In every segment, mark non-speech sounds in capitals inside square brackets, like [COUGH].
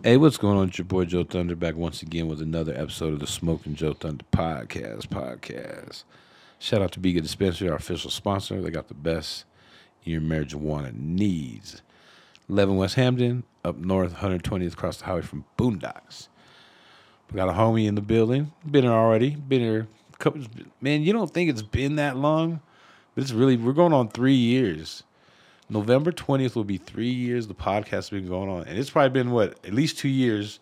Hey, what's going on? It's your boy Joe Thunder back once again with another episode of the Smoking Joe Thunder podcast. Podcast. Shout out to Bega Dispensary, our official sponsor. They got the best your marijuana needs. 11 West Hampton, up north, 120th across the highway from Boondocks. We got a homie in the building. Been here already. Been here. a Couple, man, you don't think it's been that long, but it's really. We're going on three years. November 20th will be three years the podcast has been going on. And it's probably been, what, at least two years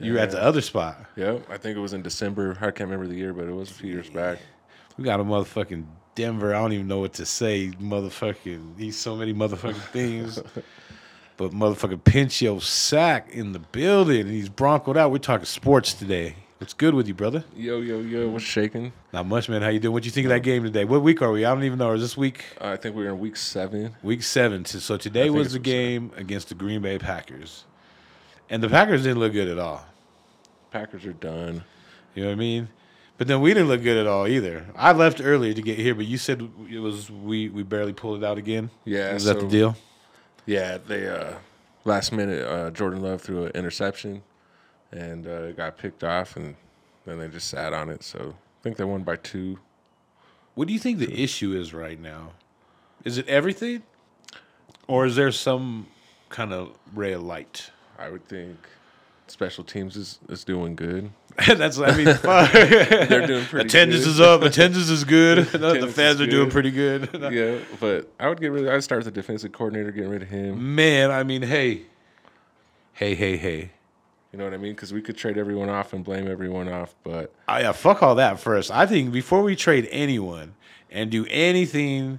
you were at the other spot. Yep, I think it was in December. I can't remember the year, but it was a few years back. We got a motherfucking Denver. I don't even know what to say. Motherfucking, he's so many motherfucking [LAUGHS] things. but motherfucking Pinch Yo Sack in the building. He's broncoed out. We're talking sports today. What's good with you, brother? Yo, yo, yo, what's shaking? Not much, man. How you doing? What you think of that game today? What week are we? I don't even know. Is this week Uh, I think we're in week seven. week seven? So so today was the week seven. game against the Green Bay Packers, and the Packers didn't look good at all. Packers are done. You know what I mean? But then we didn't look good at all either. I left earlier to get here, but you said it was we we barely pulled it out again. Yeah, is that the deal? Yeah, they uh, last minute uh, Jordan Love threw an interception, and uh, it got picked off, and then they just sat on it. So I think they won by two. What do you think the issue is right now? Is it everything, or is there some kind of ray of light? I would think special teams is, is doing good. [LAUGHS] That's I mean. [LAUGHS] They're doing pretty good. attendance good. is up. Attendance is good. [LAUGHS] the Attendance fans is are doing pretty good. yeah, but I would get rid. I'd start with the defensive coordinator, getting rid of him. Man, I mean, hey, hey, hey, hey. You know what I mean? Because we could trade everyone off and blame everyone off, but I, yeah, fuck all that first. I think before we trade anyone and do anything,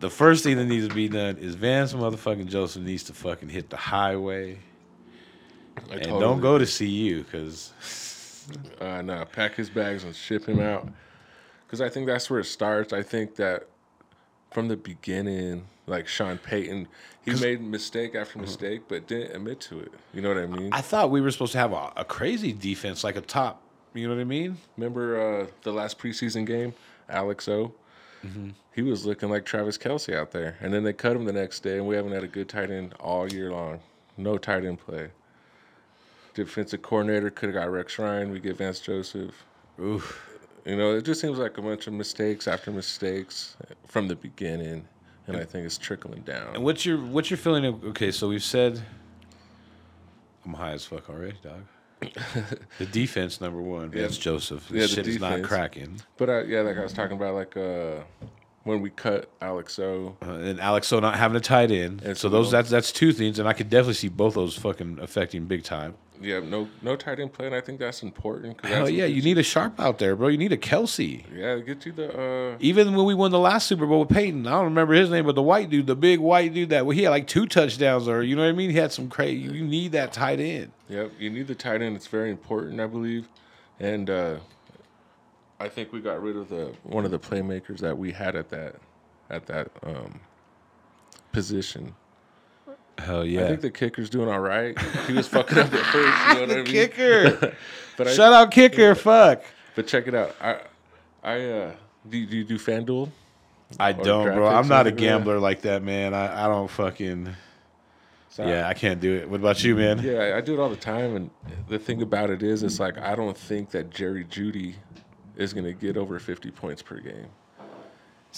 the first thing that needs to be done is Vance motherfucking Joseph needs to fucking hit the highway I and totally don't go to CU because uh, no, pack his bags and ship him out. Because I think that's where it starts. I think that from the beginning, like Sean Payton, he made mistake after mistake, but didn't admit to it. You know what I mean? I thought we were supposed to have a, a crazy defense, like a top. You know what I mean? Remember uh, the last preseason game, Alex O. He was looking like Travis Kelce out there, and then they cut him the next day, and we haven't had a good tight end all year long. No tight end play. Defensive coordinator could have got Rex Ryan. We get Vance Joseph. Oof. You know, it just seems like a bunch of mistakes after mistakes from the beginning, and I think it's trickling down. And what's your what's your feeling of? Okay, so we've said I'm high as fuck already, dog. [LAUGHS] the defense number one, Vance Joseph. Yeah, This the shit is not cracking. But uh, yeah, like I was talking about, like uh, when we cut Alex O. Uh, and Alex so not having a tight end. And so those that's that's two things, and I could definitely see both those fucking affecting big time. Yeah, no, no tight end play, and I think that's important. Cause Hell yeah, you need a sharp out there, bro. You need a Kelce. Yeah, get you the. Uh, Even when we won the last Super Bowl with Peyton, I don't remember his name, but the white dude, the big white dude that well, he had like two touchdowns, or you know what I mean. He had some crazy. You need that tight end. Yep, you need the tight end. It's very important, I believe, and uh, I think we got rid of the one of the playmakers that we had at that at that um, position. Hell yeah. I think the kicker's doing all right. He was fucking up at [LAUGHS] first, you know what I mean? kicker. [LAUGHS] But I, out kicker. Fuck. but check it out. I I uh, do, do you do FanDuel? I don't, bro. I'm not a gambler like that, man. I, I don't fucking. So Yeah, I can't do it. What about you, man? Yeah, I- I do it all the time, and the thing about it is, it's like I don't think that Jerry Jeudy is going to get over 50 points per game.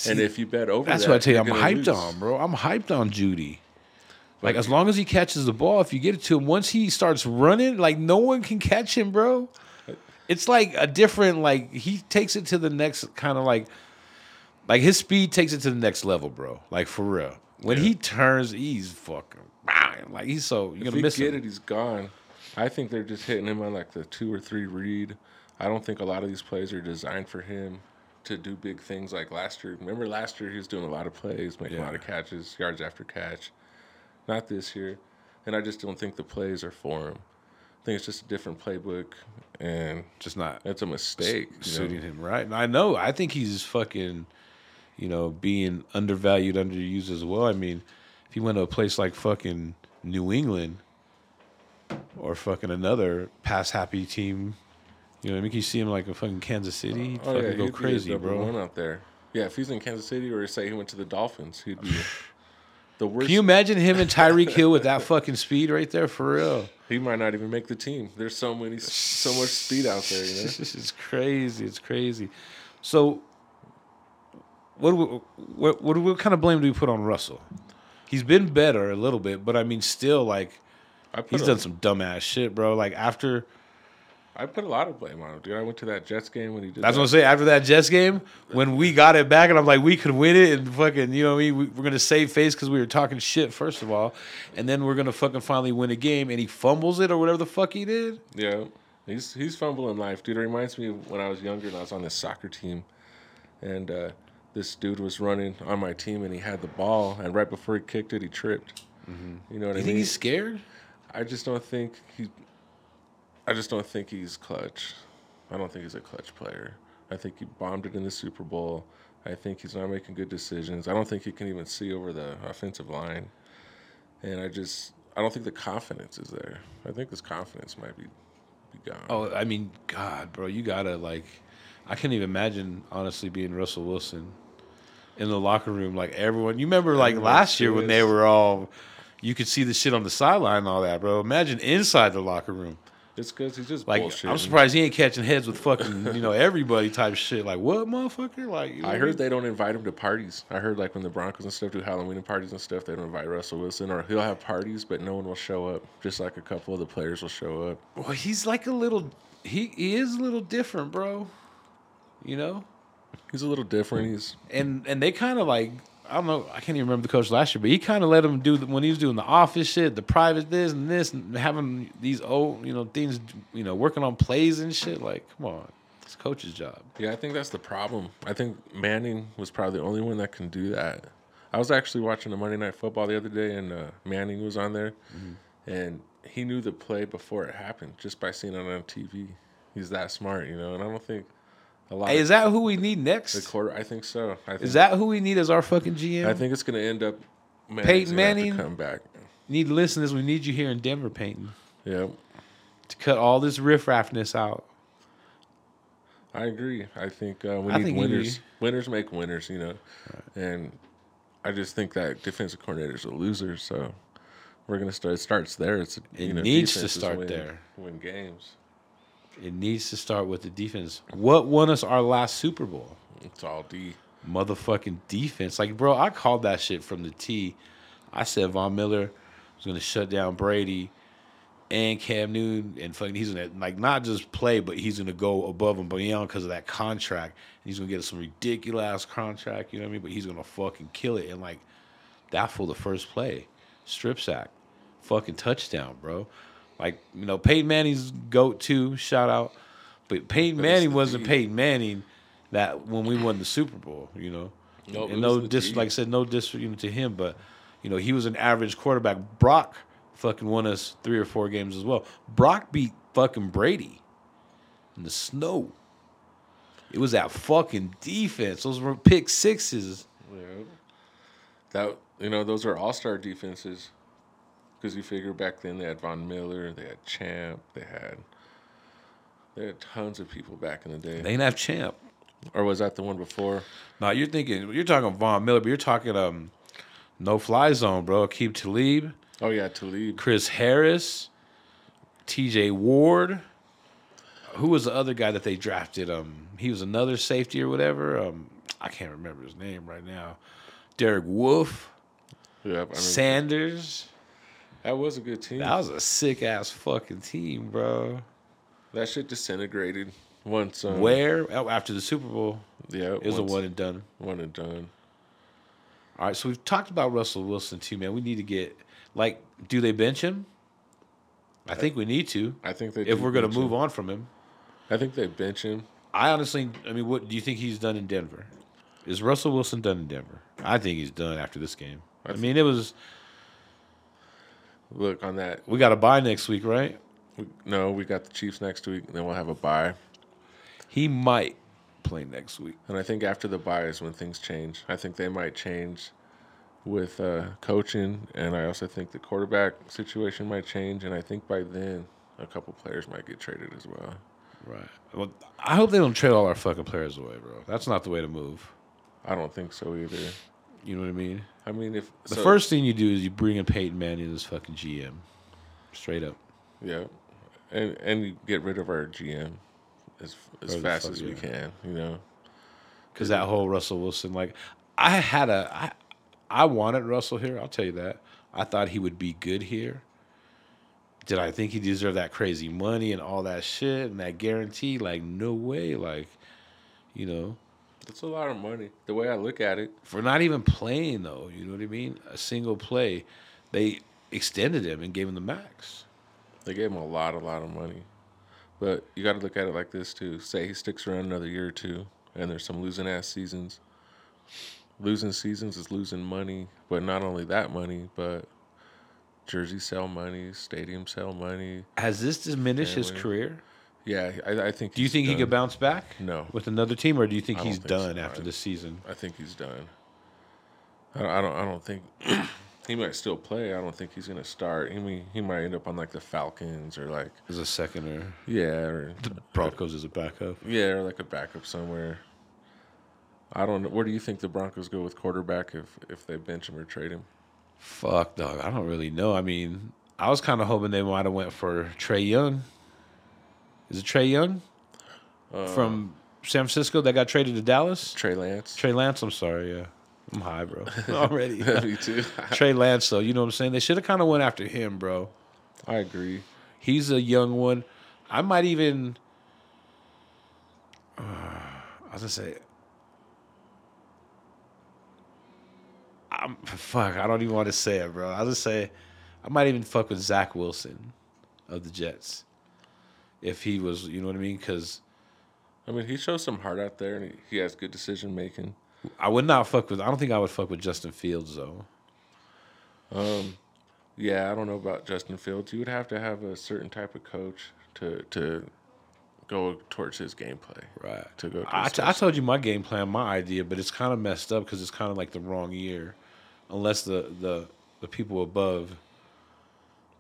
and if you bet over, That's that, what I tell you. I'm hyped lose. on, bro. I'm hyped on Jeudy. Like as long as he catches the ball, if you get it to him, once he starts running, like no one can catch him, bro. It's like a different, like he takes it to the next kind of like, like his speed takes it to the next level, bro. Like for real. When he turns, he's fucking like he's so you're If gonna miss get him. it, he's gone. I think they're just hitting him on like the two or three read. I don't think a lot of these plays are designed for him to do big things like last year. Remember last year he was doing a lot of plays, making a lot of catches, yards after catch. Not this year, and I just don't think the plays are for him. I think it's just a different playbook, and Just not it's a mistake. know? suiting him right. And I know. I think he's fucking, you know, being undervalued, underused as well. I mean, if he went to a place like fucking New England or fucking another pass happy team, you know, I mean, you see him like a fucking Kansas City, oh, he'd Oh fucking yeah, go crazy, bro. One out there. Yeah, if he's in Kansas City or say he went to the Dolphins, he'd be [LAUGHS] The worst. Can you imagine him and Tyreek Hill with that fucking speed right there for real? [LAUGHS] he might not even make the team. There's so many, so much speed out there. You know. [LAUGHS] This is crazy. It's crazy. So, what we, what what, what kind of blame do we put on Russell? He's been better a little bit, but I mean, still like he's a, done some dumbass shit, bro. Like after I put a lot of blame on him, dude. I went to that Jets game when he did. that's that. what I'm saying. After that Jets game, when we got it back, and I'm like, we could win it, and fucking, you know, what I mean, we, we're gonna save face because we were talking shit first of all, and then we're gonna fucking finally win a game, and he fumbles it or whatever the fuck he did. Yeah, he's he's fumbling life, dude. It reminds me of when I was younger and I was on this soccer team, and uh, this dude was running on my team and he had the ball, and right before he kicked it, he tripped. You know what You I think mean? he's scared? I just don't think he. I just don't think he's clutch. I don't think he's a clutch player. I think he bombed it in the Super Bowl. I think he's not making good decisions. I don't think he can even see over the offensive line. And I just, I don't think the confidence is there. I think his confidence might be, be gone. Oh, I mean, God, bro, you gotta like. I can't even imagine honestly being Russell Wilson in the locker room. Like everyone, you remember like last year when they were all, you could see the shit on the sideline and all that, bro. Imagine inside the locker room. It's because he's just Like bullshit. I'm surprised he ain't catching heads with fucking you know everybody type shit. Like what, motherfucker? Like you know I heard mean? they don't invite him to parties. I heard like when the Broncos and stuff do Halloween parties and stuff, they don't invite Russell Wilson, or he'll have parties, but no one will show up. Just like a couple of the players will show up. Well, he's like a little. He, he is a little different, bro. You know. He's a little different. He's and and they kind of like I don't know I can't even remember the coach last year, but he kind of let him do the, when he was doing the office shit, the private this and this, and having these old you know things, you know, working on plays and shit. Like, come on, it's coach's job. Yeah, I think that's the problem. I think Manning was probably the only one that can do that. I was actually watching the Monday Night Football the other day, and uh, Manning was on there, and he knew the play before it happened just by seeing it on TV. He's that smart, you know. And I don't think Hey, is that who we need the next? quarter. I think so. I think, Is that who we need as our fucking GM? I think it's going to end up. Manning's Peyton gonna Manning? come back. You need to listen to this. We need you here in Denver, Peyton, Yeah, to cut all this riffraffness out. I agree. I think uh, we I need think winners. Winners make winners, you know. And I just think that defensive coordinator's a loser. So we're gonna start. It starts there. It's It you know, needs to start win- there. Win games. It needs to start with the defense. What won us our last Super Bowl? It's all D. motherfucking defense. Like, bro, I called that shit from the T. I said Von Miller was gonna shut down Brady and Cam Newton, and fucking he's gonna like not just play, but he's gonna go above and beyond because of that contract. And he's gonna get some ridiculous contract, you know what I mean? But he's gonna fucking kill it. And like that for the first play, strip sack, fucking touchdown, bro. Like you know, Peyton Manning's goat too. Shout out, but Peyton Manning wasn't D. Peyton Manning that when we won the Super Bowl, you know. No, it and no dis, like I said, no dis you know, to him, but you know he was an average quarterback. Brock fucking won us three or four games as well. Brock beat fucking Brady in the snow. It was that fucking defense. Those were pick sixes. Yeah. That you know those are all star defenses. Because you figure back then they had Von Miller, they had Champ, they had they had tons of people back in the day. They didn't have champ. or was that the one before? No, you're thinking you're talking Von Miller, but you're talking um no fly zone, bro. Aqib Talib, Oh yeah, Talib. Chris Harris, T.J. Ward. Who was the other guy that they drafted? Um, he was another safety or whatever. Um, I can't remember his name right now. Derek Wolfe, Yeah, I mean, Sanders. That was a good team. That was a sick ass fucking team, bro. That shit disintegrated once. Um, Where oh, after the Super Bowl, Yeah, it was a one and done. one and done. All right, so we've talked about Russell Wilson too, man. We need to get like, do they bench him? I think we need to I think they. if we're gonna move him. on from him. I think they bench him. I honestly, I mean, what do you think he's done in Denver? Is Russell Wilson done in Denver? I think he's done after this game. I, I mean, it was Look on that. we got a buy next week, right? No, we got the Chiefs next week, and then we'll have a buy. He might play next week. And I think after the bye is when things change. I think they might change with uh, coaching, and I also think the quarterback situation might change. And I think by then, a couple players might get traded as well. Right. Well, I hope they don't trade all our fucking players away, bro. That's not the way to move. I don't think so either. You know what I mean? I mean, if The so- first thing you do is you bring in Peyton Manning as fucking GM, straight up. yeah, and and you get rid of our GM as as oh, Or fast as we yeah. can. You know, Because that whole Russell Wilson, like, I had a, I, I wanted Russell here. I'll tell you that. I thought he would be good here. Did I think he deserved that crazy money and all that shit and that guarantee? Like, no way. Like, you know, it's a lot of money. The way I look at it, for not even playing though. You know what I mean? A single play, they extended him and gave him the max. they gave him a lot, a lot of money. But you got to look at it like this too. Say he sticks around another year or two, and there's some losing ass seasons. Losing seasons is losing money, but not only that money, but jersey sell money, stadium sell money. Has this diminished his career? Yeah, I, I think. Do you think he could bounce back? No. With another team, or do you think he's think done so. after I- this season? I think he's done. I don't. I don't, I don't think [CLEARS THROAT] he might still play. I don't think he's gonna start. He may, he might end up on like the Falcons or like As a second or yeah or the Broncos as a backup? yeah or like a backup somewhere. I don't know. Where do you think the Broncos go with quarterback if if they bench him or trade him? Fuck, dog. I don't really know. I mean, I was kind of hoping they might have went for Trey Young. Is it Trey Young Uh, from San Francisco that got traded to Dallas? Trey Lance. Trey Lance. I'm sorry. Yeah, I'm high, bro. [LAUGHS] [LAUGHS] Already. [LAUGHS] Me too. Trey Lance, though. You know what I'm saying? They should have kind of went after him, bro. I agree. He's a young one. I might even. Uh, I was gonna say. I'm fuck. I don't even want to say it, bro. I'll just say, I might even fuck with Zach Wilson, of the Jets, if he was. You know what I mean? Because I mean, he shows some heart out there, and he, has good decision making. I would not fuck with. I don't think I would fuck with Justin Fields though. Um, yeah, I don't know about Justin Fields. You would have to have a certain type of coach to to go towards his gameplay. Right. To go. I, towards t- I told you my game plan, my idea, but it's kind of messed up because it's kind of like the wrong year, unless the the the people above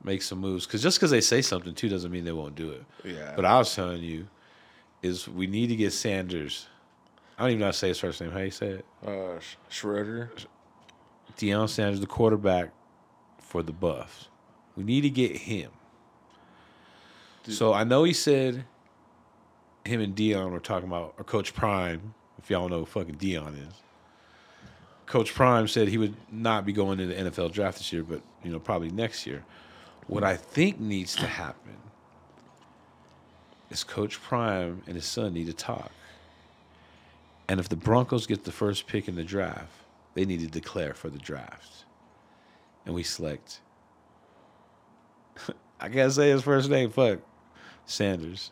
make some moves. Because just because they say something too doesn't mean they won't do it. yeah. But I was telling you, is we need to get Sanders. I don't even know how to say his first name. How you say it? uh, Sch- Schroeder. Deion Sanders, the quarterback for the Buffs. We need to get him. Dude. So I know he said him and Deion were talking about, or Coach Prime, if y'all know who fucking Deion is. Coach Prime said he would not be going to the NFL draft this year, but you know probably next year. What I think needs to happen is Coach Prime and his son need to talk. And if the Broncos get the first pick in the draft, they need to declare for the draft. And we select. [LAUGHS] I can't say his first name. Fuck. Sanders.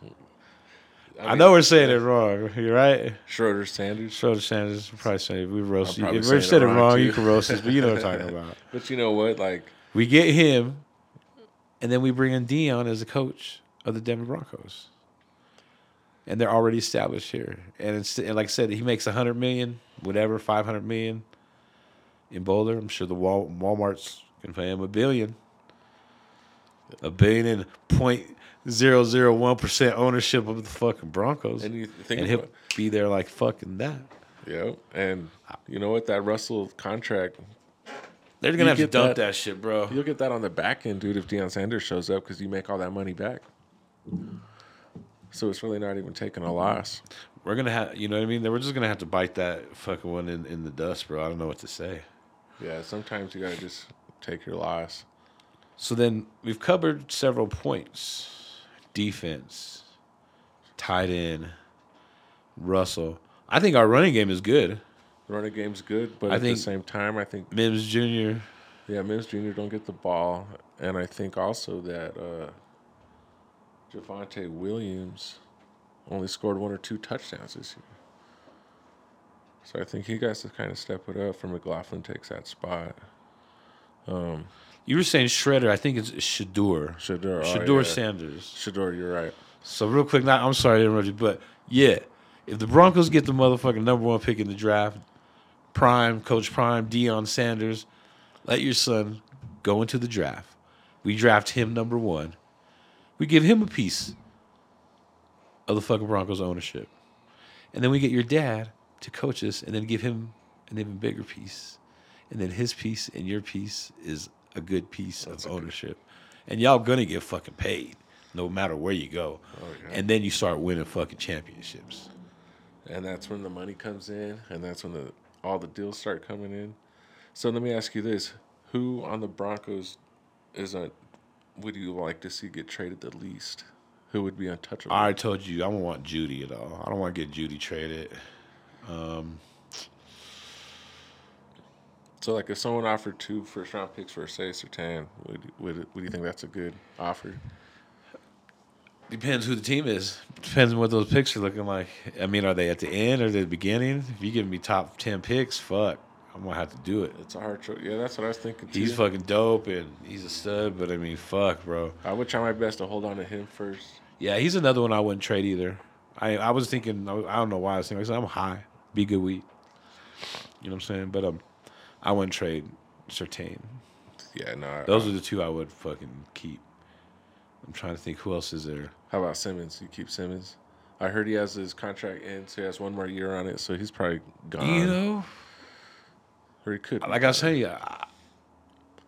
I, mean, know we're saying it wrong. You're right. Schroeder Sanders. Schroeder Sanders. We're probably saying we roast you. If we saying said it wrong, you can roast us, but you know what I'm [LAUGHS] talking about. But you know what? Like, We get him, and then we bring in Deion as the coach of the Denver Broncos. And they're already established here. And it's and like I said, he makes a hundred million, whatever, five hundred million in Boulder. I'm sure the Wal- Walmart's can pay him a billion. A billion and point zero zero one percent ownership of the fucking Broncos. and And, you think he'll about, be there like fucking that. yeah, and you know what? That Russell contract, They're gonna have to dump that- that shit, bro. you'll get that on the back end, dude. If Deion Sanders shows up, because you make all that money back. So it's really not even taking a loss. We're gonna have, you know what I mean? We're just gonna have to bite that fucking one in, in the dust, bro. I don't know what to say. Yeah, sometimes you gotta just take your loss. So then we've covered several points: defense, tight end, Russell. I think our running game is good. Running game's good, but I at think- the same time, I think Mims Jr. yeah, Mims Jr. don't get the ball, and I think also that uh, Javonte Williams only scored one or two touchdowns this year. So I think he has to kind of step it up. For McLaughlin takes that spot. Um, You were saying Shredder. I think it's Shedeur. Shedeur, oh, Shedeur yeah. Sanders. Shedeur, you're right. So real quick, not, I'm sorry to interrupt you, but yeah, if the Broncos get the motherfucking number one pick in the draft, Prime, Coach Prime, Deion Sanders, let your son go into the draft. We draft him number one. We give him a piece of the fucking Broncos ownership. And then we get your dad to coach us and then give him an even bigger piece. and then his piece and your piece is a good piece of ownership, and y'all gonna get fucking paid no matter where you go, Oh, yeah. and then you start winning fucking championships. and that's when the money comes in, and that's when the all the deals start coming in. So let me ask you this: Who on the Broncos is a would you like to see get traded the least? Who would be untouchable? I already told you I don't want Jeudy at all. I don't want to get Jeudy traded. Um, so like, if someone offered two first round picks for say Surtain, would would would you think that's a good offer? Depends who the team is. Depends on what those picks are looking like. I mean, are they at the end or the beginning? If you give me top ten picks, fuck, I'm gonna have to do it. It's a hard choice. Yeah, that's what I was thinking too. He's fucking dope and he's a stud, but I mean, fuck, bro. I would try my best to hold on to him first. Yeah, he's another one I wouldn't trade either. I I was thinking, I don't know why I was thinking, I'm high, be good weed. You know what I'm saying? But um, I wouldn't trade Surtain. Yeah, no. I- Those are the two I would fucking keep. I'm trying to think who else is there. How about Simmons? You keep Simmons. I heard he has his contract in, so he has one more year on it. So he's probably gone. You know, or he could. like I say, I,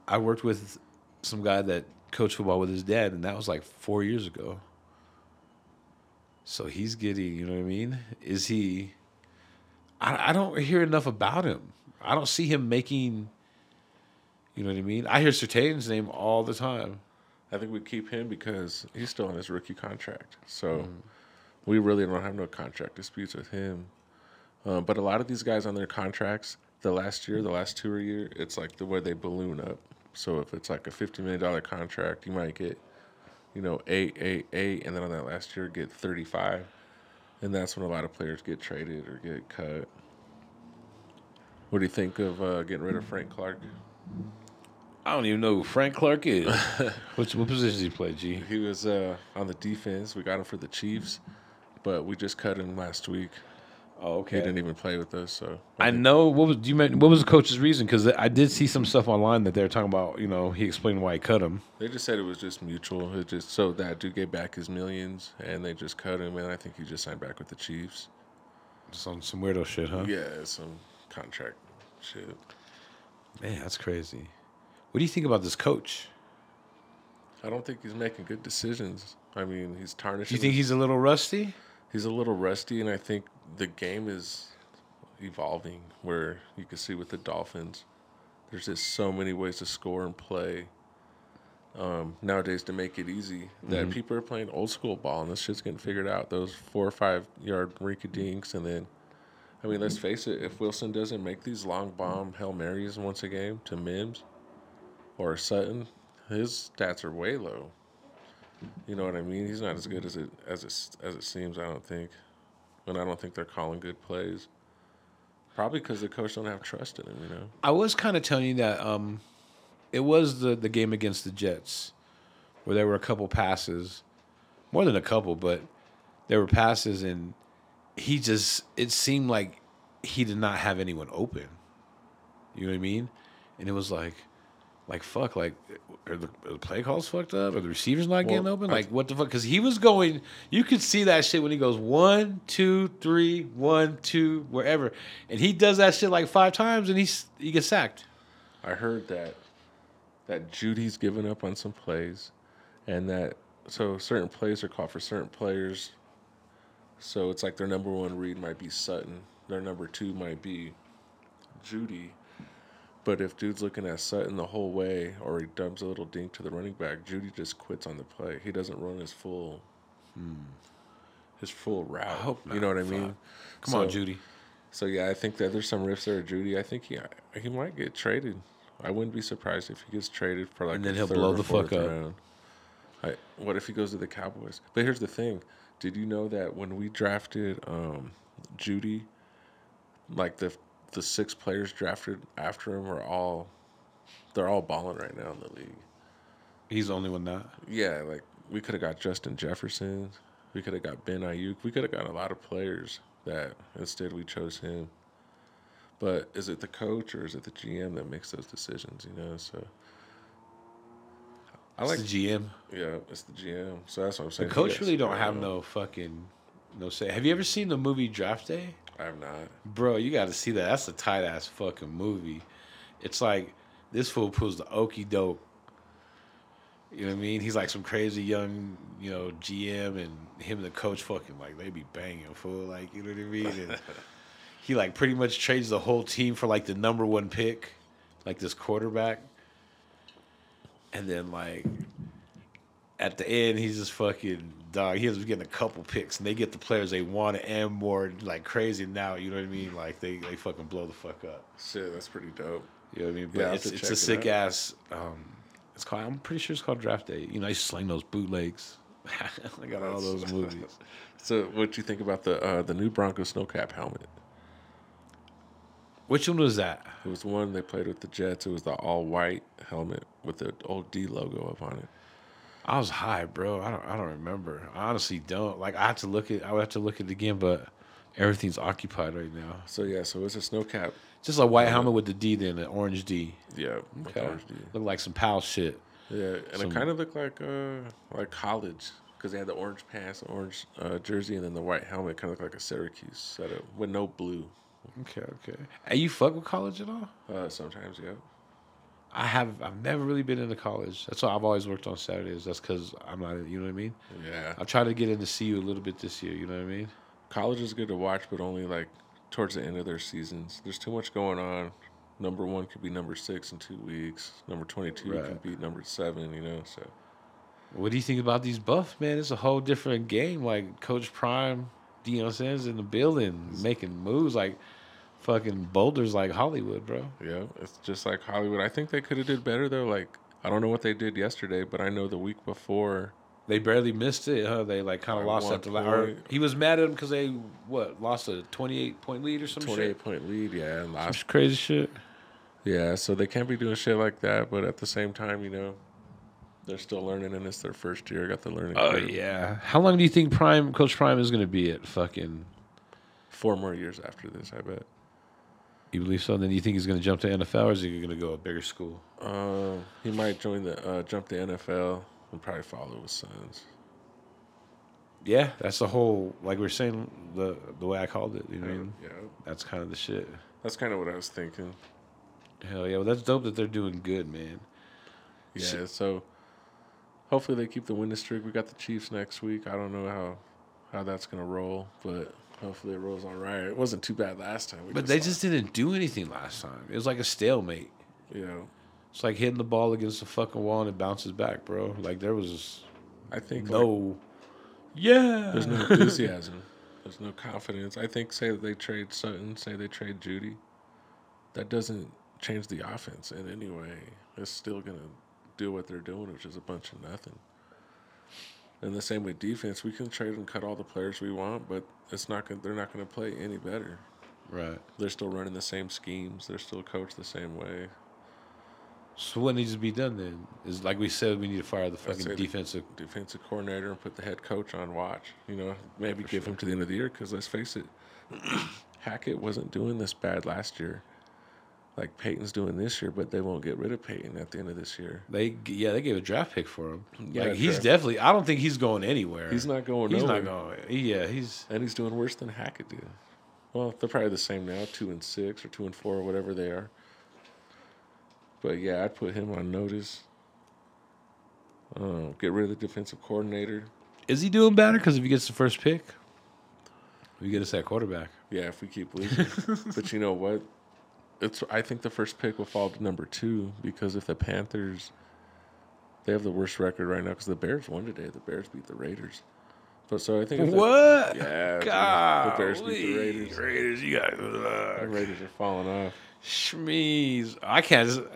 I worked with some guy that coached football with his dad, and that was like four years ago. So he's getting, you know what I mean? Is he? I, I don't hear enough about him. I don't see him making. You know what I mean? I hear Surtain's name all the time. I think we keep him because he's still on his rookie contract. So Mm. we really don't have no contract disputes with him. Um, but a lot of these guys on their contracts, the last year, the last two year, it's like the way they balloon up. So if it's like a fifty million dollar contract, you might get, you know, eight, eight, eight, and then on that last year get thirty five, and that's when a lot of players get traded or get cut. What do you think of uh, getting rid of Frank Clark? I don't even know who Frank Clark is. [LAUGHS] Which what position he play? G. He was uh, on the defense. We got him for the Chiefs, but we just cut him last week. Oh, okay. He didn't even play with us. So I know what was do you meant, what was the coach's reason? Because I did see some stuff online that they were talking about. You know, he explained why he cut him. they just said it was just mutual. It just so that dude gave back his millions, and they just cut him. And I think he just signed back with the Chiefs. Some some weirdo shit, huh? Yeah, some contract shit. Man, that's crazy. What do you think about this coach? I don't think he's making good decisions. I mean, he's tarnishing. you think he's a little rusty? he's a little rusty, and I think the game is evolving. Where you can see with the Dolphins, there's just so many ways to score and play um, nowadays to make it easy that people are playing old school ball, and this shit's getting figured out. Those four or five yard rinky-dinks, and then, I mean, let's face it, if Wilson doesn't make these long bomb hail marys once a game to Mims or Sutton, his stats are way low. You know what I mean? He's not as good as it as it as it seems. I don't think, and I don't think they're calling good plays. Probably because the coach don't have trust in him. You know. I was kind of telling you that um, it was the the game against the Jets where there were a couple passes, more than a couple, but there were passes, and he just it seemed like he did not have anyone open. You know what I mean? And it was like, like fuck, like are the, are the play calls fucked up? Are the receivers not getting open? Like what the fuck? Because he was going, you could see that shit when he goes one, two, three, one, two, wherever, and he does that shit like five times, and he's he gets sacked. I heard that that Jeudy's given up on some plays, and that so certain plays are called for certain players. So it's like their number one read might be Sutton, their number two might be Jeudy. But if dude's looking at Sutton the whole way, or he dumps a little dink to the running back, Jeudy just quits on the play. He doesn't run his full, his full route. you know what I mean? Come on, Jeudy. so yeah, I think that there's some riffs there, Jeudy. I think he he might get traded. I wouldn't be surprised if he gets traded for like And then he'll blow the fuck fourth up. round. I, what if he goes to the Cowboys? But here's the thing: Did you know that when we drafted um, Jeudy, like the the six players drafted after him are all they're all balling right now in the league. He's the only one not. Yeah, like we could have got Justin Jefferson. We could have got Ben Aiyuk. We could have got a lot of players that instead we chose him. But is it the coach or is it the GM that makes those decisions? You know, so I like the GM. yeah, it's the GM. So that's what I'm saying. He coach really don't have no fucking no say. Have you ever seen the movie Draft Day? I have not. Bro, you got to see that. That's a tight ass fucking movie. it's like this fool pulls the okey doke. You know what I mean? He's like some crazy young, you know, GM, and him and the coach fucking like they be banging fool, like you know what I mean? And [LAUGHS] he like pretty much trades the whole team for like the number one pick, like this quarterback, and then like at the end he's just fucking dog. He up getting a couple picks, and they get the players they want and more, like crazy. Now you know what I mean? Like they they fucking blow the fuck up. Shit, that's pretty dope. You know what I mean? But Yeah, it's it's a it sick out. ass. Um, it's called. I'm pretty sure it's called Draft Day. You know, I used to sling those bootlegs. [LAUGHS] I got all those [LAUGHS] movies. So, what do you think about the uh, the new Bronco snowcap helmet? Which one was that? It was one they played with the Jets. It was the all white helmet with the old D logo up on it. I was high, bro. I don't. I don't remember. I honestly don't. Like I have to look at. I would have to look at it again, but everything's occupied right now. So yeah, so it's a snowcap. Just a white helmet with the D, then an orange D. Yeah, Okay. orange D. Look like some pal shit. Yeah, and Some- it kind of looked like uh like college because they had the orange pants, orange uh, jersey, and then the white helmet. Kind of looked like a Syracuse setup with no blue. Okay, okay. Hey, you fuck with college at all? Uh, sometimes, yeah. I have. I've never really been into college. That's why I've always worked on Saturdays. That's because I'm not. You know what I mean? Yeah, I've tried to get into CU a little bit this year. You know what I mean? college is good to watch, but only like towards the end of their seasons. There's too much going on. Number one could be number six in two weeks. Number twenty-two Right. could be number seven. You know, so What do you think about these buffs, man? It's a whole different game. Like Coach Prime, Deion Sanders in the building, making moves like fucking boulders like Hollywood, bro. yeah, it's just like Hollywood. I think they could have did better though. Like I don't know what they did yesterday, but I know the week before. They barely missed it, huh? They like kind of lost at the la- or point. He was mad at them because they what lost a twenty-eight point lead or some shit. Twenty-eight point lead, yeah, and lost Some crazy shit. Yeah, so they can't be doing shit like that, but at the same time, you know, they're still learning and it's their first year. Got the learning. Oh curve. yeah. How long do you think Prime Coach Prime is gonna be at fucking? Four more years after this, I bet. You believe so? Then you think he's gonna jump to NFL or is he gonna go a bigger school? Uh, he might join the uh, jump the NFL and probably follow his sons. Yeah, that's the whole like we are saying the the way I called it. You know, I mean? Yeah, that's kind of the shit. that's kind of what I was thinking. Hell yeah, well that's dope that they're doing good, man. Yeah, so hopefully they keep the winning streak. We got the Chiefs next week. I don't know how how that's gonna roll, but hopefully it rolls all right. It wasn't too bad last time. But they saw- just didn't do anything last time. It was like a stalemate. you know, It's like hitting the ball against the fucking wall and it bounces back, bro. Like there was I think like, no. yeah. There's no enthusiasm. [LAUGHS] There's no confidence. I think say that they trade Sutton, say they trade Judy. That doesn't change the offense in any way. It's still gonna do what they're doing, which is a bunch of nothing. And the same with defense, we can trade and cut all the players we want, but it's not gonna, they're not going to play any better. right. They're still running the same schemes. They're still coached the same way. So what needs to be done then? Is like we said, we need to fire the fucking the- defensive. Defensive coordinator and put the head coach on watch. You know, maybe give him to the end of the year because let's face it, [CLEARS THROAT] Hackett wasn't doing this bad last year. Like Payton's doing this year, but they won't get rid of Payton at the end of this year. They yeah, they gave a draft pick for him. Yeah, like he's definitely. I don't think he's going anywhere. He's not going He's nowhere. not going. Yeah, he's. and he's doing worse than Hackett did. Well, they're probably the same now, two and six or two and four or whatever they are. But yeah, I'd put him on notice. Uh, get rid of the defensive coordinator. Is he doing better? Because if he gets the first pick, we get us that quarterback. Yeah, if we keep losing. [LAUGHS] but you know what? It's I think the first pick will fall to number two because if the Panthers, they have the worst record right now because the Bears won today. The Bears beat the Raiders. But so I think if the- What? yeah, God, the Bears beat the Raiders. Raiders, you guys. The Raiders are falling off. Shmeez. I can't.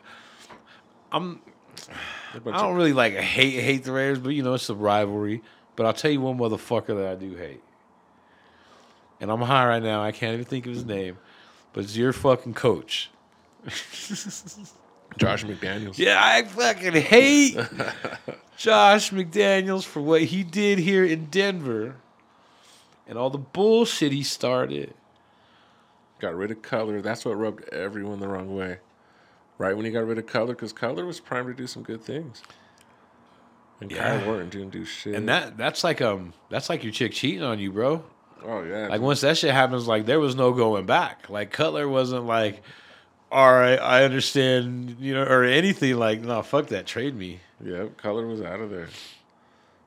I'm. I don't really like hate hate the Raiders, but you know it's a rivalry. But I'll tell you one motherfucker that I do hate, and I'm high right now. I can't even think of his name, but it's your fucking coach. [LAUGHS] Josh McDaniels. Yeah, I fucking hate [LAUGHS] Josh McDaniels for what he did here in Denver, and all the bullshit he started. Got rid of Cutler. That's what rubbed everyone the wrong way. Right when he got rid of Cutler, because Cutler was primed to do some good things. And Yeah. Kyle Orton didn't do shit. And that that's like um that's like your chick cheating on you, bro. Oh yeah, Like once that shit happens, like there was no going back. Like Cutler wasn't like, all right, I understand, you know, or anything like, no, fuck that, trade me. Yep, Cutler was out of there.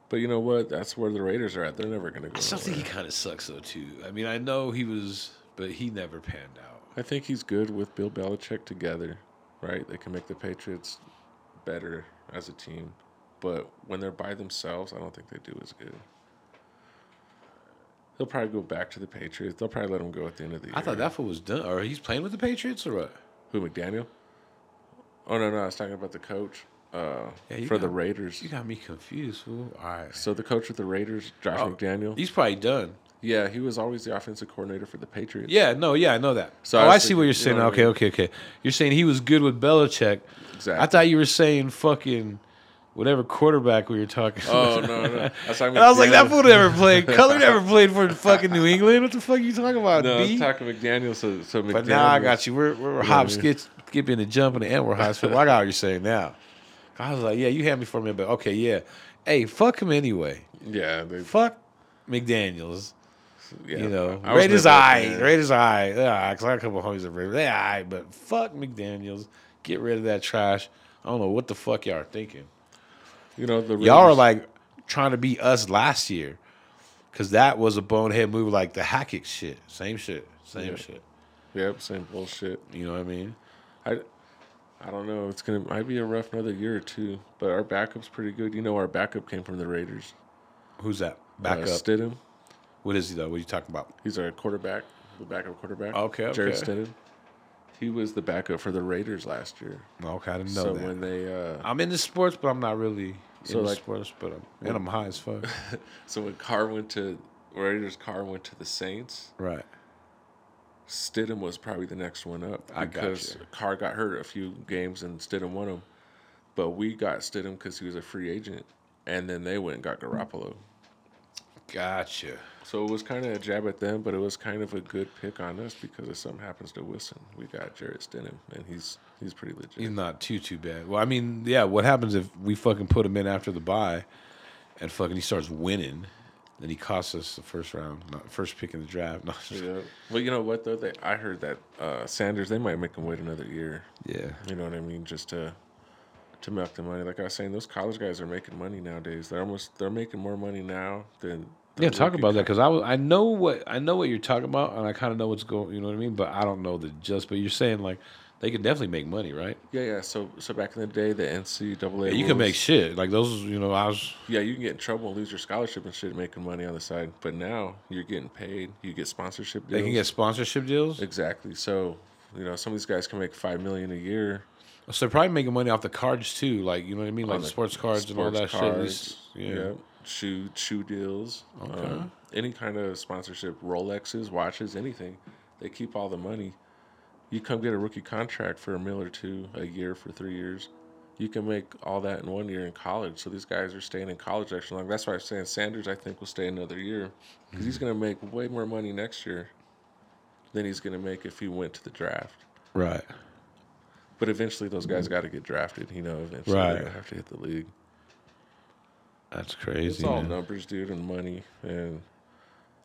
But you know what? That's where the Raiders are at. They're never going to go. I still think he kind of sucks though too. I mean, I know he was, but he never panned out. I think he's good with Bill Belichick together, right? They can make the Patriots better as a team. But when they're by themselves, I don't think they do as good. He'll probably go back to the Patriots. They'll probably let him go at the end of the year. I thought that fool was done, or he's playing with the Patriots, or what? Who, McDaniel? Oh, no, no. I was talking about the coach uh, Yeah, you for the Raiders. You got me confused, fool. All right, So the coach with the Raiders, Josh Oh. McDaniel. he's probably done. Yeah, he was always the offensive coordinator for the Patriots. Yeah, no, yeah, I know that. So oh, I I, see what you're you saying. know what I okay, mean? okay, okay. You're saying he was good with Belichick. Exactly. I thought you were saying fucking whatever quarterback we were talking. Oh, about. no, no. [LAUGHS] I was, And I was like, that fool never played. [LAUGHS] Cutler never played for fucking New England. What the fuck are you talking about? No, I was talking McDaniel. So, so McDaniel. But now I got you. We're we're Yeah, hop, skip, skipping, and jumping, and we're hospital. I got what you're saying now. I was like, yeah, you had me for a minute, but okay, yeah. Hey, fuck him anyway. Yeah, they, Fuck McDaniel's. yeah. you know, I was Raiders never a eye. Raiders eye. Yeah, because I got a couple of homies that Raiders. They eye, but fuck McDaniel's. Get rid of that trash. I don't know what the fuck y'all are thinking. You know, the Y'all are like trying to be us last year, because that was a bonehead move, like the Hackett shit. Same shit. Same Yeah. shit. Yep, same bullshit. You know what I mean? I, I don't know. It's gonna might be a rough another year or two, but our backup's pretty good. You know, our backup came from the Raiders. Who's that? Back uh. Stidham. What is he though? What are you talking about? He's our quarterback, the backup quarterback. Okay, Jarrett okay. Stidham. He was the backup for the Raiders last year. Okay, I didn't know so that. when they, uh, I'm into sports, but I'm not really So, into like- sports. But I'm and I'm high as fuck. [LAUGHS] so when Carr went to Raiders, Carr went to the Saints. right. Stidham was probably the next one up I got because you. Carr got hurt a few games and Stidham won them. But we got Stidham because he was a free agent, and then they went and got Garoppolo. Gotcha. So it was kind of a jab at them, but it was kind of a good pick on us because if something happens to Wilson, we got Jarrett Stidham, and he's he's pretty legit. He's not too too bad. Well, I mean, yeah. What happens if we fucking put him in after the bye, and fucking he starts winning, then he costs us the first round, not first pick in the draft. No, Yeah. Well, you know what though? They, I heard that uh, Sanders they might make him wait another year. yeah. You know what I mean? Just to to milk the money. Like I was saying, those college guys are making money nowadays. They're almost they're making more money now than. Yeah, talk about that because I was I know what I know what you're talking about, and I kind of know what's going. You know what I mean? But I don't know the just. But you're saying like they can definitely make money, right? Yeah, yeah. So so back in the day, the NCAA. Yeah, you can make shit like those. You know, I was Yeah, you can get in trouble and lose your scholarship and shit making money on the side. But now you're getting paid. You get sponsorship deals. they can get sponsorship deals. exactly. So you know some of these guys can make five million a year. So they're probably making money off the cards too, like you know what I mean, like the sports cards and all sports that shit. at least- cards, Yeah. Shoe shoe deals. um, any kind of sponsorship, Rolexes, watches, anything. They keep all the money. You come get a rookie contract for a mil or two a year for three years. You can make all that in one year in college. So these guys are staying in college extra long. That's why I'm saying Sanders, I think, will stay another year because he's going to make way more money next year than he's going to make if he went to the draft. Right. But eventually, those guys got to get drafted. You know, eventually Right. they're going to have to hit the league. That's crazy. It's all man. numbers, dude, and money. And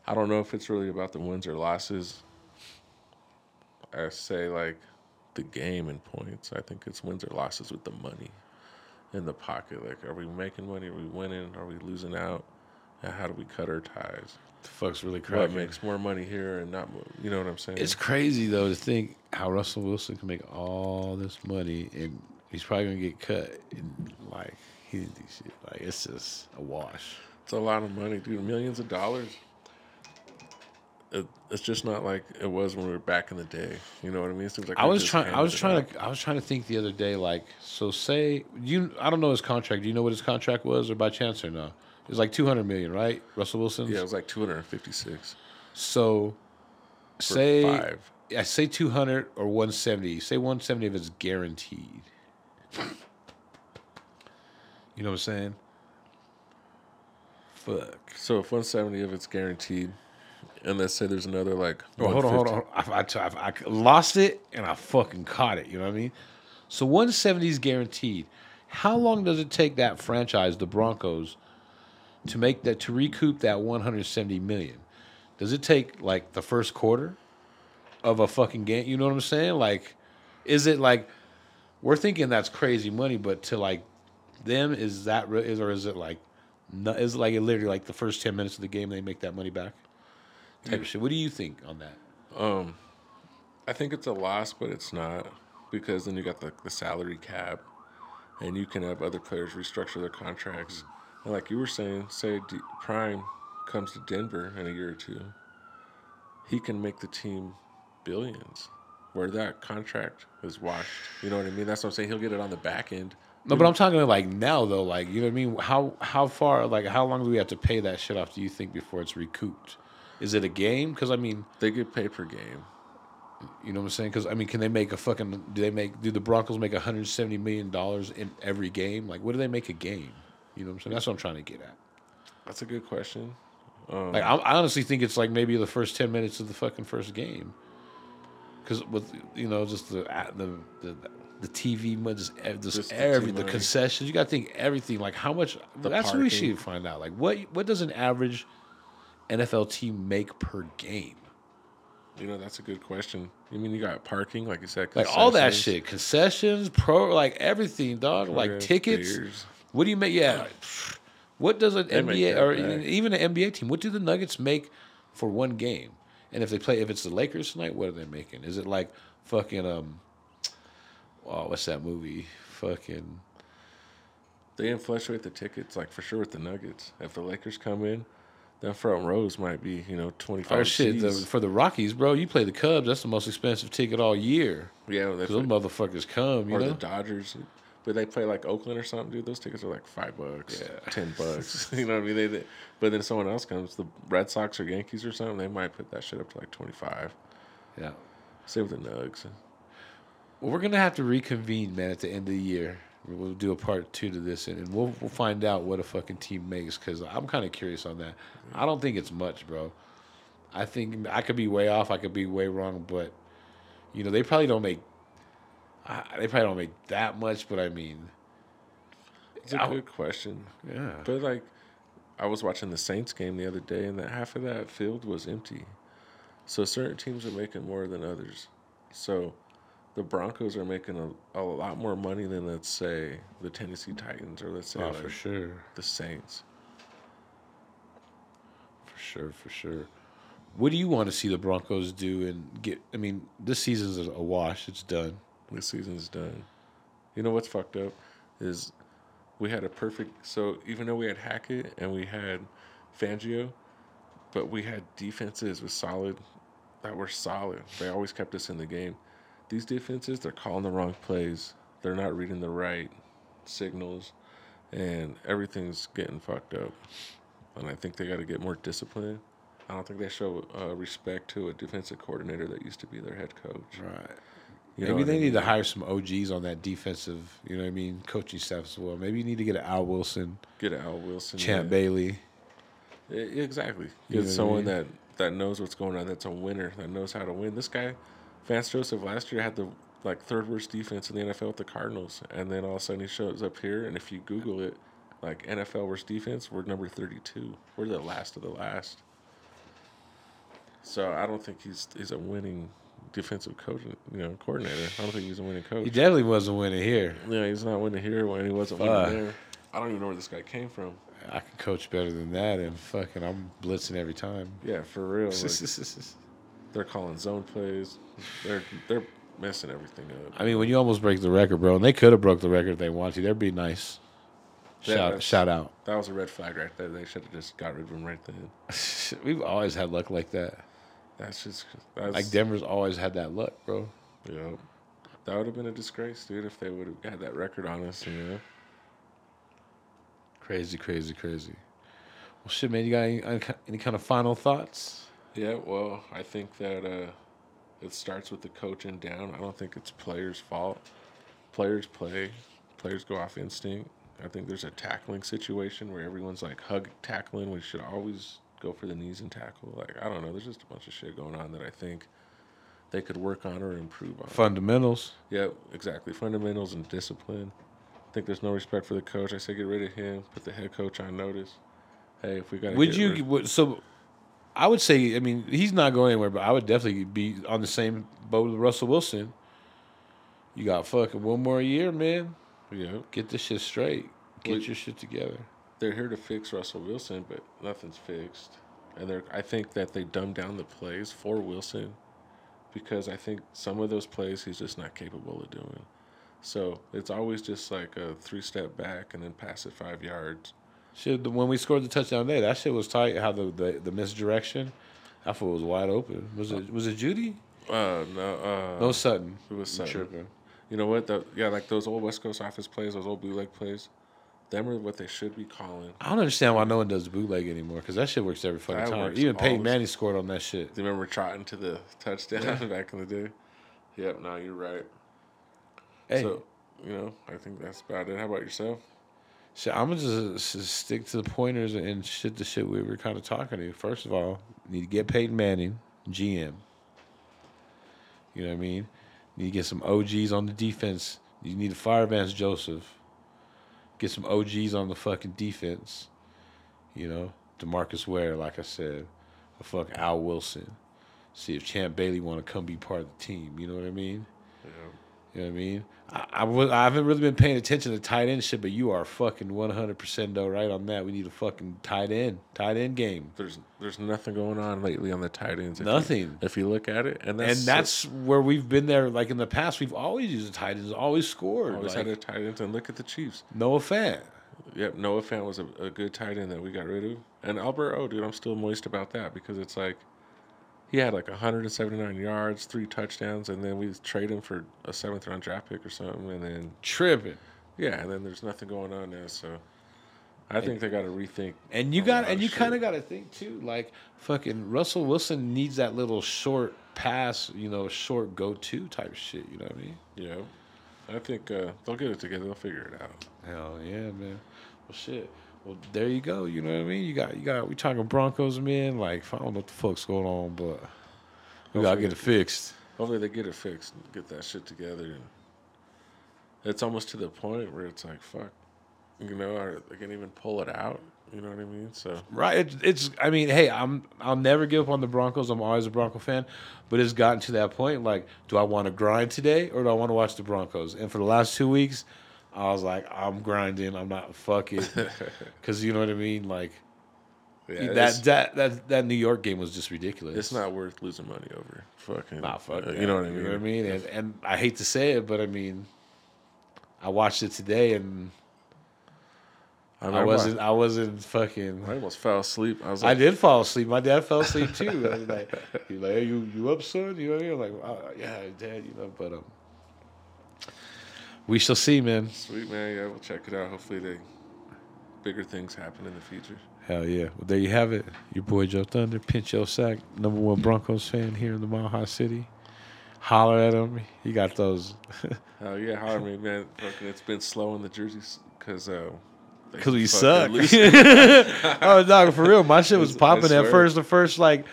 I don't know if it's really about the wins or losses. I say like the game and points. I think it's wins or losses with the money in the pocket. Like, are we making money? Are we winning? Are we losing out? And how do we cut our ties? The fuck's really crazy. What makes more money here and not? You know what I'm saying? It's crazy though to think how Russell Wilson can make all this money and he's probably gonna get cut. And like he didn't shit. Like it's just a wash. It's a lot of money, dude. Millions of dollars. It, it's just not like it was when we were back in the day. You know what I mean? It seems like I was trying. I was trying out. to. I was trying to think the other day. Like, so say you. I don't know his contract. Do you know what his contract was, or by chance or no? It was like two hundred million, right? Russell Wilson. Yeah, it was like 256 So, for say five. I say two hundred or one seventy. Say one seventy if it's guaranteed. You know what I'm saying? Fuck. So if 170 of it's guaranteed, and let's say there's another like. Oh, hold on, hold on. I, I, I, I lost it and I fucking caught it. You know what I mean? So 170 is guaranteed. How long does it take that franchise, the Broncos, to make that to recoup that 170 million? Does it take like the first quarter of a fucking game? You know what I'm saying? Like, Is it like we're thinking that's crazy money, but to like them is that re- is or is it like no, is it like it literally like the first ten minutes of the game they make that money back type of shit? What do you think on that? Um, I think it's a loss, but it's not because then you got the, the salary cap, and you can have other players restructure their contracts. And like you were saying, say D- Prime comes to Denver in a year or two, he can make the team billions, where that contract is washed. You know what I mean? That's what I'm saying. He'll get it on the back end. No, but I'm talking like now though, like you know what I mean. How how far like how long do we have to pay that shit off? Do you think before it's recouped? Is it a game? Because I mean, They get paid per game. you know what I'm saying? Because I mean, can they make a fucking? Do they make? Do the Broncos make 170 million dollars in every game? Like, what do they make a game? You know what I'm saying? That's what I'm trying to get at. That's a good question. Um, Like, I, I honestly think it's like maybe the first 10 minutes of the fucking first game. Because with you know just the the the, the TV just, just, Just the every the concessions. You got to think everything. Like how much? The that's what we should find out. Like what what does an average NFL team make per game? you know, that's a good question. You mean you got parking, like you said, Like all that shit, concessions, pro, like everything, dog. Like tickets. What do you make? Yeah. What does an They NBA or back. even an NBA team? What do the Nuggets make for one game? And if they play, if it's the Lakers tonight, what are they making? Is it like fucking um? Oh, what's that movie? Fucking They didn't the tickets, like for sure with the Nuggets. If the Lakers come in, that front rows might be, you know, twenty five. oh shit! The, for the Rockies, bro, you play the Cubs. That's the most expensive ticket all year. yeah, they Cause those motherfuckers come, you or know. the Dodgers. But they play like Oakland or something, dude. Those tickets are like five bucks, Yeah. ten bucks. [LAUGHS] you know what I mean? They, they, but then someone else comes, the Red Sox or Yankees or something. They might put that shit up to like twenty five. yeah. Same with the Nugs. Well, we're gonna have to reconvene, man, at the end of the year. We'll do a part two to this, and we'll we'll find out what a fucking team makes. Cause I'm kind of curious on that. I don't think it's much, bro. I think I could be way off. I could be way wrong, but you know they probably don't make. I they probably don't make that much, but I mean, It's a I- good question. yeah. But like, I was watching the Saints game the other day, and that half of that field was empty. So certain teams are making more than others. So the Broncos are making a, a lot more money than let's say the Tennessee Titans or let's say Oh, like for sure, the Saints. for sure, for sure. What do you want to see the Broncos do and get? I mean, this season's a wash. It's done. This season's done. You know what's fucked up is we had a perfect. So even though we had Hackett and we had Fangio, but we had defenses with solid that were solid. They always kept us in the game. These defenses, they're calling the wrong plays. They're not reading the right signals, and everything's getting fucked up. And I think they got to get more discipline. I don't think they show uh, respect to a defensive coordinator that used to be their head coach. Right. You know Maybe they I need to hire some OGs on that defensive, you know what I mean, coaching staff as well. Maybe you need to get an Al Wilson, Get an Al Wilson. Champ yeah. Bailey. Exactly. You know Get I someone mean? that that knows what's going on. That's a winner. That knows how to win. This guy, Vance Joseph, last year had the like third worst defense in the NFL with the Cardinals, and then all of a sudden he shows up here, and if you Google it, like NFL worst defense, we're number thirty-two. We're the last of the last. So I don't think he's he's a winning defensive coach, you know, coordinator. I don't think he's a winning coach. He definitely wasn't winning here. yeah, he's not winning here when he wasn't Fuck. winning there. I don't even know where this guy came from. I can coach better than that, and fucking, I'm blitzing every time. Yeah, for real. Like, [LAUGHS] They're calling zone plays. They're they're messing everything up. I mean, when you almost break the record, bro, and they could have broke the record if they wanted to, that'd be nice. Yeah, Shout, that's- shout out. That was a red flag right there. They should have just got rid of him right then. [LAUGHS] We've always had luck like that. That's just that's Like Denver's always had that luck, bro. Yeah, that would have been a disgrace, dude, if they would have had that record on us. You know. Crazy, crazy, crazy. Well, shit, man, you got any, any kind of final thoughts? Yeah. Well, I think that uh, it starts with the coaching down. I don't think it's players' fault. Players play. Players go off instinct. I think there's a tackling situation where everyone's like hug tackling. We should always go for the knees and tackle. Like I don't know. There's just a bunch of shit going on that I think they could work on or improve on. Fundamentals. Yeah, exactly. Fundamentals and discipline. I think there's no respect for the coach. I say get rid of him. Put the head coach on notice. Hey, if we got Would you? Would, so, I would say. I mean, he's not going anywhere, but I would definitely be on the same boat with Russell Wilson. You got fucking one more year, man. Yeah. Get this shit straight. Get Well- your shit together. They're here to fix Russell Wilson, but nothing's fixed. And they're I think that they dumb down the plays for Wilson because I think some of those plays he's just not capable of doing. So it's always just like a three step back and then pass it five yards. Shit, when we scored the touchdown day, that shit was tight. How the the, the misdirection, I thought it was wide open. Was it was it Jeudy? Uh no uh No Sutton. it was Sutton. tripping. You know what? The, yeah, like those old West Coast office plays, those old bootleg plays. Them are what they should be calling. I don't understand why no one does bootleg anymore because that shit works every fucking That time. Even Peyton. Manning scored on that shit. Do you remember trotting to the touchdown [LAUGHS] back in the day? Yep, no, you're right. Hey, So, you know, I think that's about it. How about yourself? Shit, I'm gonna just, just stick to the pointers and shit. The shit we were kind of talking to. First of all, need to get Peyton Manning, GM. You know what I mean? Need to get some OGs on the defense. You need to fire Vance Joseph. Get some OGs on the fucking defense. You know, Demarcus Ware, like I said, a fuck Al Wilson. See if Champ Bailey want to come be part of the team. You know what I mean? Yeah. You know what I mean? I, I, haven't really been paying attention to tight end shit, but you are fucking 100% though, right on that. We need a fucking tight end, tight end game. There's there's nothing going on lately on the tight ends. if you- Nothing. if you look at it, and that's and that's where we've been there. Like in the past, we've always used the tight ends, always scored. always like, had a tight end. And look at the Chiefs. Noah Fant. Yep, Noah Fant was a, a good tight end that we got rid of. And Albert O, dude, I'm still moist about that because it's like he had like 179 yards, three touchdowns, and then we trade him for a seventh round draft pick or something, and then Tripping. yeah, and then there's nothing going on there. So I think they got to rethink. And you got and you kind of got to think too, like fucking Russell Wilson needs that little short pass, you know, short go to type shit. You know what I mean? Yeah, I think uh, they'll get it together. They'll figure it out. Hell yeah, man. Well, shit. Well, there you go. You know what I mean? You got, you got. We talking Broncos, man. Like, I don't know what the fuck's going on, but we gotta get it fixed. Hopefully they get it fixed, and get that shit together, and it's almost to the point where it's like, fuck, you know, I they can even pull it out? You know what I mean? So Right. It's, it's. I mean, hey, I'm. I'll never give up on the Broncos. I'm always a Bronco fan, but it's gotten to that point. Like, do I want to grind today or do I want to watch the Broncos? And for the last two weeks, I was like, I'm grinding. I'm not fuck it, [LAUGHS] because you know what I mean. Like yeah, that, that that that New York game was just ridiculous. it's not worth losing money over. Fucking, Nah, fuck. uh, you know what I You mean? know what I mean? And, and I hate to say it, but I mean, I watched it today and I, remember wasn't. I wasn't fucking. I almost fell asleep. I was I did fall asleep. My dad fell asleep too. I was like, he's like, hey, you you up, son? You know what I mean? I'm like, oh, yeah, dad. You know, but um, we shall see, man. Sweet man, yeah, we'll check it out. Hopefully, they bigger things happen in the future. Hell yeah. Well, there you have it. Your boy Joe Thunder, Pinch Yo Sack, number one Broncos fan here in the Mile High City. Holler at him. He got those. [LAUGHS] Hell yeah, holler at me, man. Fucking, it's been slow in the jerseys because uh, Cause we suck. [LAUGHS] oh, dog, for real. My shit was popping at first. The first like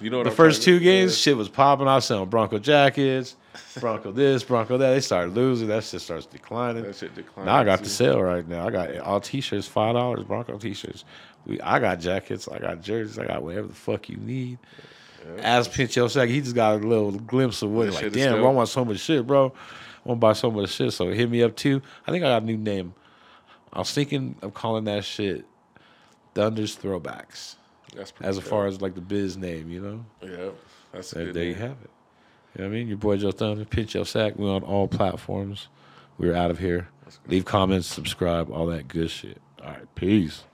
You know what the I'm first two games, shit was popping. I was selling Bronco jackets, Bronco this, Bronco that. They started losing. That shit starts declining. That shit declined. Now I got the sale right now. I got all t-shirts, five dollars. Bronco t-shirts. We, I got jackets. I got jerseys. I got whatever the fuck you need. As Pinch said, he just got a little glimpse of what. That Like, damn, bro, I want so much shit, bro. I want to buy so much shit. So hit me up too. I think I got a new name. I was thinking of calling that shit Thunder's Throwbacks, That's as dope. far as like the biz name, you know. yeah, that's a There, good there you have it. You know what I mean? Your boy Joe Thunder, Pinch Yo Sack. We're on all platforms. We're out of here. Leave comments, subscribe, all that good shit. All right, peace.